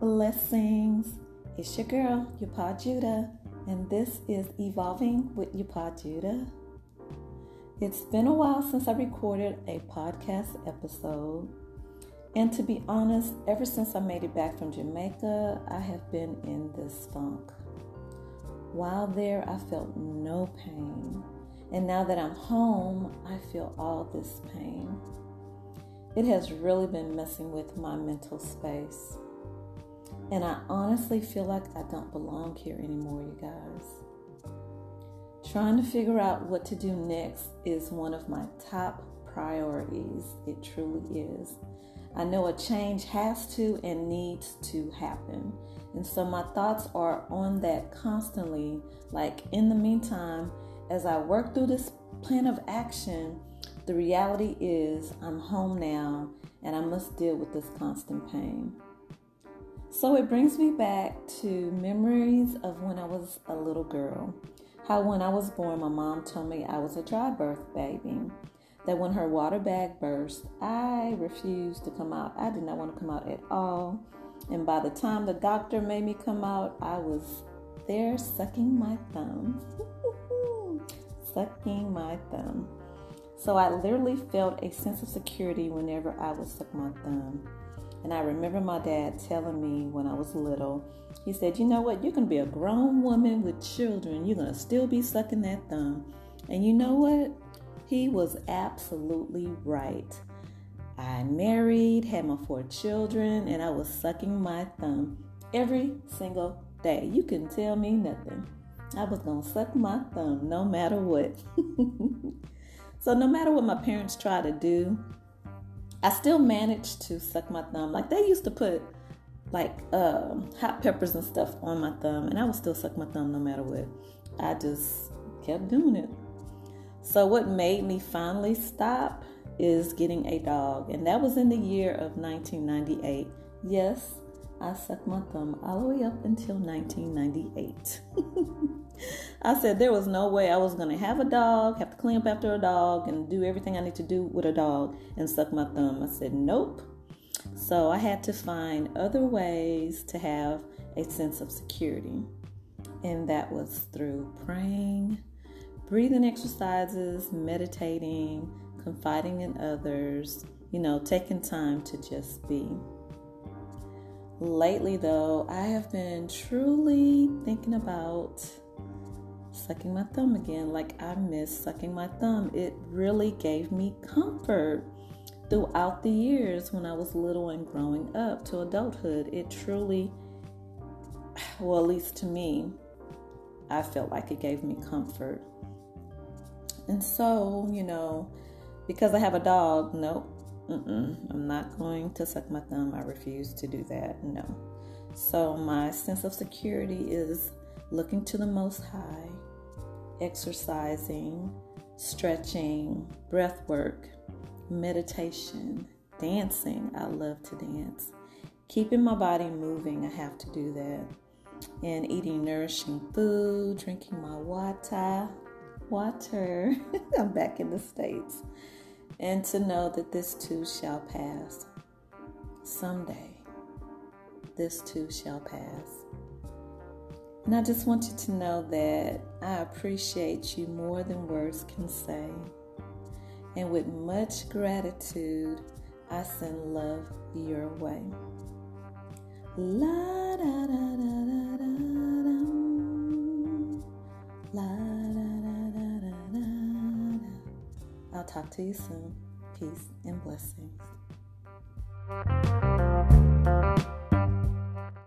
blessings. It's your girl, Yapah Judah, and this is Evolving with Yapah Judah. It's been a while since I recorded a podcast episode, and to be honest, ever since I made it back from Jamaica, I have been in this funk. While there, I felt no pain, and now that I'm home, I feel all this pain. It has really been messing with my mental space. And I honestly feel like I don't belong here anymore, you guys. Trying to figure out what to do next is one of my top priorities. It truly is. I know a change has to and needs to happen. And so my thoughts are on that constantly. Like in the meantime, as I work through this plan of action, the reality is I'm home now and I must deal with this constant pain. So it brings me back to memories of when I was a little girl. How when I was born, my mom told me I was a dry birth baby. That when her water bag burst, I refused to come out. I did not want to come out at all. And by the time the doctor made me come out, I was there sucking my thumb. sucking my thumb. So I literally felt a sense of security whenever I would suck my thumb. And I remember my dad telling me when I was little, he said, You know what? You're going to be a grown woman with children. You're going to still be sucking that thumb. And you know what? He was absolutely right. I married, had my four children, and I was sucking my thumb every single day. You can tell me nothing. I was going to suck my thumb no matter what. so, no matter what my parents try to do, I still managed to suck my thumb. Like they used to put like uh, hot peppers and stuff on my thumb, and I would still suck my thumb no matter what. I just kept doing it. So, what made me finally stop is getting a dog, and that was in the year of 1998. Yes, I sucked my thumb all the way up until 1998. I said there was no way I was going to have a dog, have to clean up after a dog, and do everything I need to do with a dog and suck my thumb. I said, nope. So I had to find other ways to have a sense of security. And that was through praying, breathing exercises, meditating, confiding in others, you know, taking time to just be. Lately, though, I have been truly thinking about sucking my thumb again. Like I miss sucking my thumb. It really gave me comfort throughout the years when I was little and growing up to adulthood. It truly, well, at least to me, I felt like it gave me comfort. And so, you know, because I have a dog, nope, I'm not going to suck my thumb. I refuse to do that. No. So, my sense of security is looking to the Most High exercising, stretching, breath work, meditation, dancing. I love to dance. Keeping my body moving, I have to do that. And eating nourishing food, drinking my water. Water. I'm back in the States. And to know that this too shall pass. Someday, this too shall pass. And I just want you to know that I appreciate you more than words can say. And with much gratitude, I send love your way. La da da da da da da. La da da da da da da. I'll talk to you soon. Peace and blessings.